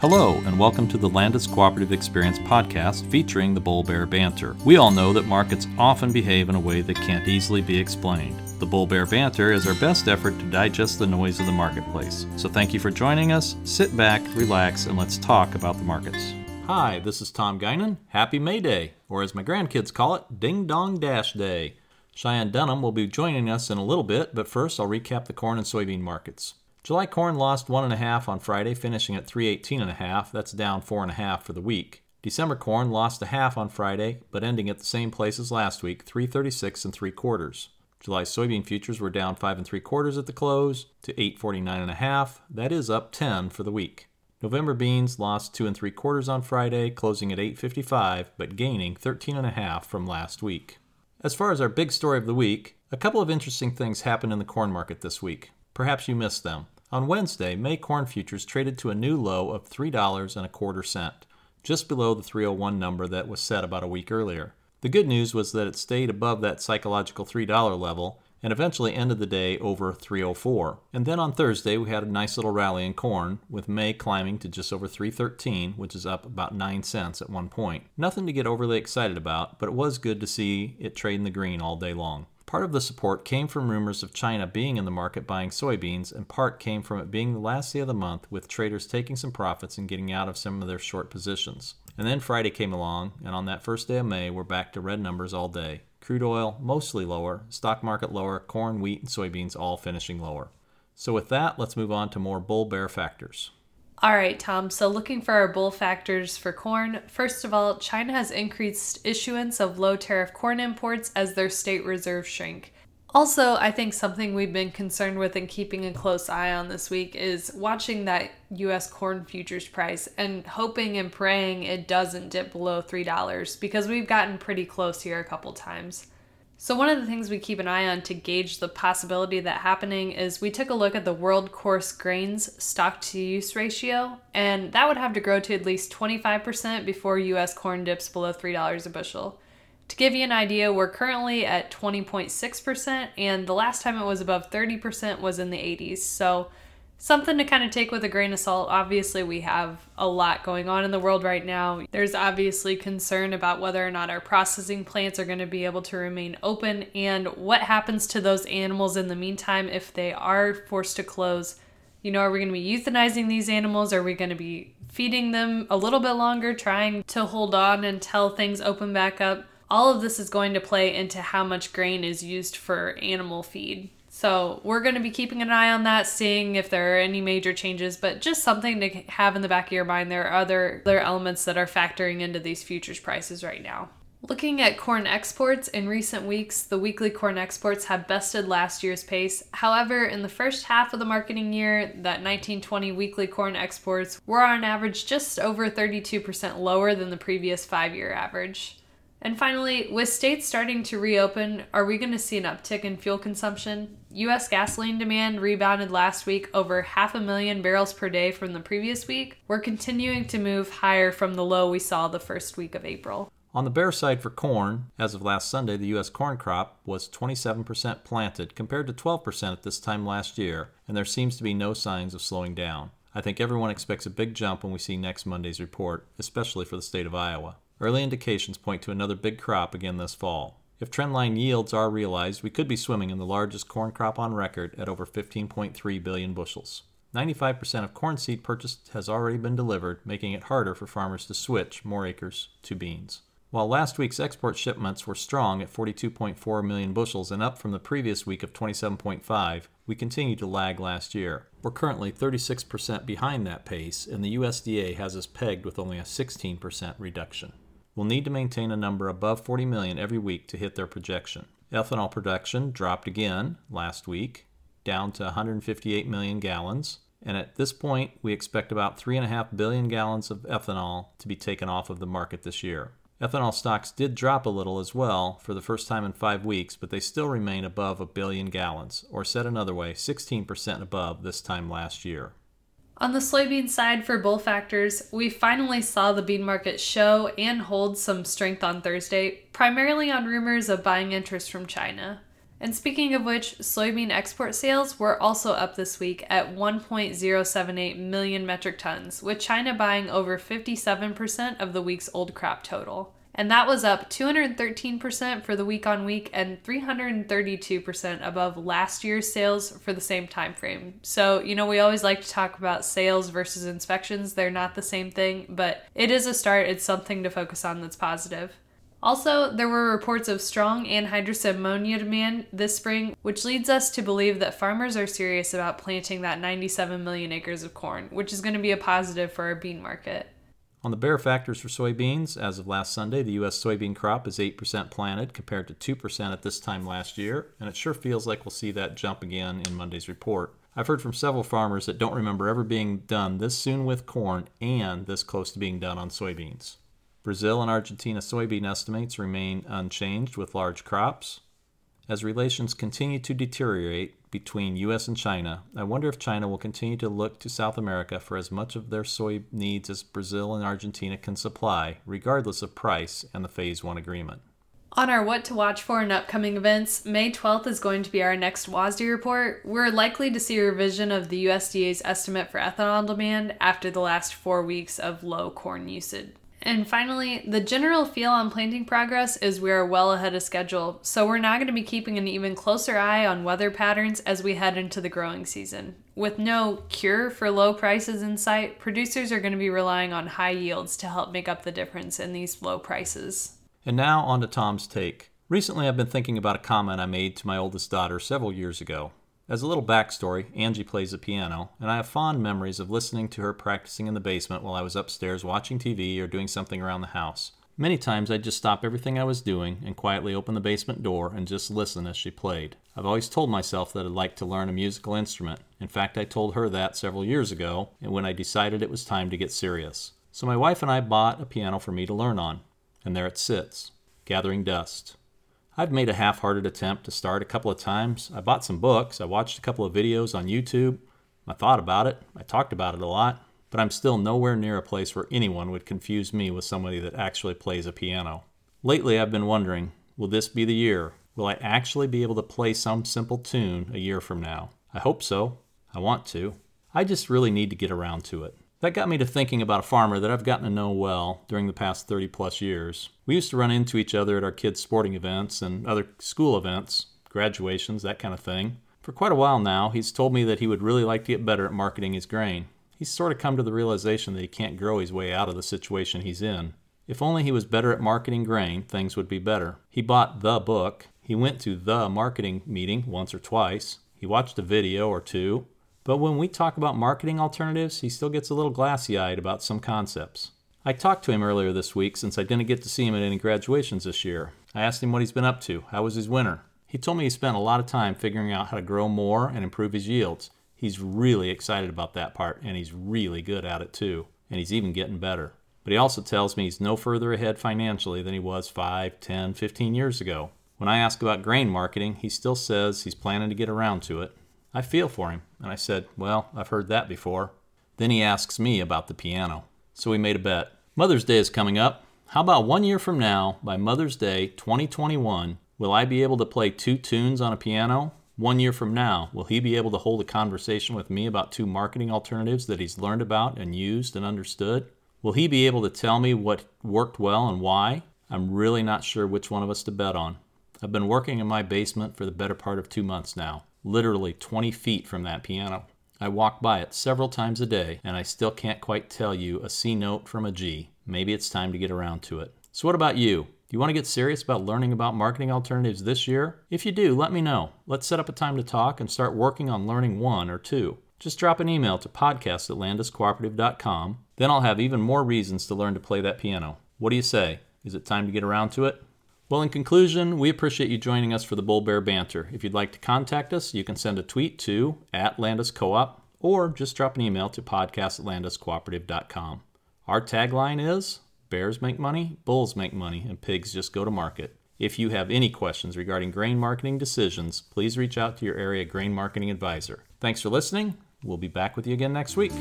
Hello, and welcome to the Landus Cooperative Experience podcast featuring the Bull Bear Banter. We all know that markets often behave in a way that can't easily be explained. The Bull Bear Banter is our best effort to digest the noise of the marketplace. So thank you for joining us. Sit back, relax, and let's talk about the markets. Hi, this is Tom Guinan. Happy May Day, or as my grandkids call it, Ding Dong Dash Day. Cheyenne Dunham will be joining us in a little bit, but first I'll recap the corn and soybean markets. July corn lost one and a half on Friday, finishing at 318 and a half. That's down four and a half for the week. December corn lost a half on Friday, but ending at the same place as last week, 336 and three quarters. July soybean futures were down five and three quarters at the close to 849 and a half. That is up 10 for the week. November beans lost two and three quarters on Friday, closing at 855, but gaining 13 and a half from last week. As far as our big story of the week, a couple of interesting things happened in the corn market this week. Perhaps you missed them. On Wednesday, May corn futures traded to a new low of $3 and a quarter cent, just below the 301 number that was set about a week earlier. The good news was that it stayed above that psychological $3 level and eventually ended the day over 304. And then on Thursday, we had a nice little rally in corn, with May climbing to just over 313, which is up about 9 cents at one point. Nothing to get overly excited about, but it was good to see it trade in the green all day long. Part of the support came from rumors of China being in the market buying soybeans, and part came from it being the last day of the month with traders taking some profits and getting out of some of their short positions. And then Friday came along, and on that first day of May, we're back to red numbers all day. Crude oil mostly lower, stock market lower, corn, wheat, and soybeans all finishing lower. So, with that, let's move on to more bull bear factors. All right, Tom. So, looking for our bull factors for corn, first of all, China has increased issuance of low tariff corn imports as their state reserves shrink. Also, I think something we've been concerned with and keeping a close eye on this week is watching that US corn futures price and hoping and praying it doesn't dip below $3 because we've gotten pretty close here a couple times. So, one of the things we keep an eye on to gauge the possibility that happening is we took a look at the world coarse grains stock to use ratio, and that would have to grow to at least 25% before US corn dips below $3 a bushel. To give you an idea, we're currently at 20.6%, and the last time it was above 30% was in the 80s. So, something to kind of take with a grain of salt. Obviously, we have a lot going on in the world right now. There's obviously concern about whether or not our processing plants are going to be able to remain open and what happens to those animals in the meantime if they are forced to close. You know, are we going to be euthanizing these animals? Are we going to be feeding them a little bit longer, trying to hold on until things open back up? all of this is going to play into how much grain is used for animal feed. So we're going to be keeping an eye on that, seeing if there are any major changes, but just something to have in the back of your mind. There are other, other elements that are factoring into these futures prices right now. Looking at corn exports in recent weeks, the weekly corn exports have bested last year's pace. However, in the first half of the marketing year, that 1920 weekly corn exports were on average just over 32% lower than the previous five year average. And finally, with states starting to reopen, are we going to see an uptick in fuel consumption? US gasoline demand rebounded last week over half a million barrels per day from the previous week. We're continuing to move higher from the low we saw the first week of April. On the bear side for corn, as of last Sunday, the U.S. corn crop was 27% planted compared to 12% at this time last year, and there seems to be no signs of slowing down. I think everyone expects a big jump when we see next Monday's report, especially for the state of Iowa. Early indications point to another big crop again this fall. If trendline yields are realized, we could be swimming in the largest corn crop on record at over 15.3 billion bushels. 95% of corn seed purchased has already been delivered, making it harder for farmers to switch more acres to beans. While last week's export shipments were strong at 42.4 million bushels and up from the previous week of 27.5, we continue to lag last year. We're currently 36% behind that pace, and the USDA has us pegged with only a 16% reduction will need to maintain a number above 40 million every week to hit their projection. Ethanol production dropped again last week, down to 158 million gallons, and at this point, we expect about 3.5 billion gallons of ethanol to be taken off of the market this year. Ethanol stocks did drop a little as well for the first time in five weeks, but they still remain above a billion gallons, or said another way, 16% above this time last year. On the soybean side for bull factors, we finally saw the bean market show and hold some strength on Thursday, primarily on rumors of buying interest from China. And speaking of which, soybean export sales were also up this week at 1.078 million metric tons, with China buying over 57% of the week's old crop total. And that was up 213% for the week on week and 332% above last year's sales for the same time frame. So, you know, we always like to talk about sales versus inspections. They're not the same thing, but it is a start. It's something to focus on that's positive. Also, there were reports of strong anhydrous ammonia demand this spring, which leads us to believe that farmers are serious about planting that 97 million acres of corn, which is going to be a positive for our bean market. On the bear factors for soybeans, as of last Sunday, the U.S. soybean crop is 8% planted compared to 2% at this time last year, and it sure feels like we'll see that jump again in Monday's report. I've heard from several farmers that don't remember ever being done this soon with corn and this close to being done on soybeans. Brazil and Argentina soybean estimates remain unchanged with large crops. As relations continue to deteriorate between US and China, I wonder if China will continue to look to South America for as much of their soy needs as Brazil and Argentina can supply, regardless of price and the Phase 1 agreement. On our what to watch for in upcoming events, May 12th is going to be our next WASDE report. We're likely to see a revision of the USDA's estimate for ethanol demand after the last four weeks of low corn usage. And finally, the general feel on planting progress is we are well ahead of schedule, so we're now going to be keeping an even closer eye on weather patterns as we head into the growing season. With no cure for low prices in sight, producers are going to be relying on high yields to help make up the difference in these low prices. And now on to Tom's take. Recently, I've been thinking about a comment I made to my oldest daughter several years ago. As a little backstory, Angie plays the piano, and I have fond memories of listening to her practicing in the basement while I was upstairs watching TV or doing something around the house. Many times I'd just stop everything I was doing and quietly open the basement door and just listen as she played. I've always told myself that I'd like to learn a musical instrument. In fact, I told her that several years ago and when I decided it was time to get serious. So my wife and I bought a piano for me to learn on, and there it sits, gathering dust. I've made a half hearted attempt to start a couple of times. I bought some books, I watched a couple of videos on YouTube, I thought about it, I talked about it a lot, but I'm still nowhere near a place where anyone would confuse me with somebody that actually plays a piano. Lately, I've been wondering will this be the year? Will I actually be able to play some simple tune a year from now? I hope so. I want to. I just really need to get around to it. That got me to thinking about a farmer that I've gotten to know well during the past 30 plus years. We used to run into each other at our kids' sporting events and other school events, graduations, that kind of thing. For quite a while now, he's told me that he would really like to get better at marketing his grain. He's sort of come to the realization that he can't grow his way out of the situation he's in. If only he was better at marketing grain, things would be better. He bought the book. He went to the marketing meeting once or twice. He watched a video or two. But when we talk about marketing alternatives, he still gets a little glassy eyed about some concepts. I talked to him earlier this week since I didn't get to see him at any graduations this year. I asked him what he's been up to. How was his winter? He told me he spent a lot of time figuring out how to grow more and improve his yields. He's really excited about that part, and he's really good at it too. And he's even getting better. But he also tells me he's no further ahead financially than he was 5, 10, 15 years ago. When I ask about grain marketing, he still says he's planning to get around to it, I feel for him. And I said, Well, I've heard that before. Then he asks me about the piano. So we made a bet. Mother's Day is coming up. How about one year from now, by Mother's Day 2021, will I be able to play two tunes on a piano? One year from now, will he be able to hold a conversation with me about two marketing alternatives that he's learned about and used and understood? Will he be able to tell me what worked well and why? I'm really not sure which one of us to bet on. I've been working in my basement for the better part of two months now literally 20 feet from that piano. I walk by it several times a day, and I still can't quite tell you a C note from a G. Maybe it's time to get around to it. So, what about you? Do you want to get serious about learning about marketing alternatives this year? If you do, let me know. Let's set up a time to talk and start working on learning one or two. Just drop an email to podcast at landuscooperative.com. Then I'll have even more reasons to learn to play that piano. What do you say? Is it time to get around to it? Well, in conclusion, we appreciate you joining us for the Bull Bear Banter. If you'd like to contact us, you can send a tweet to at Landus Co-op or just drop an email to podcast at landuscooperative.com. Our tagline is Bears make money, bulls make money, and pigs just go to market. If you have any questions regarding grain marketing decisions, please reach out to your area grain marketing advisor. Thanks for listening. We'll be back with you again next week.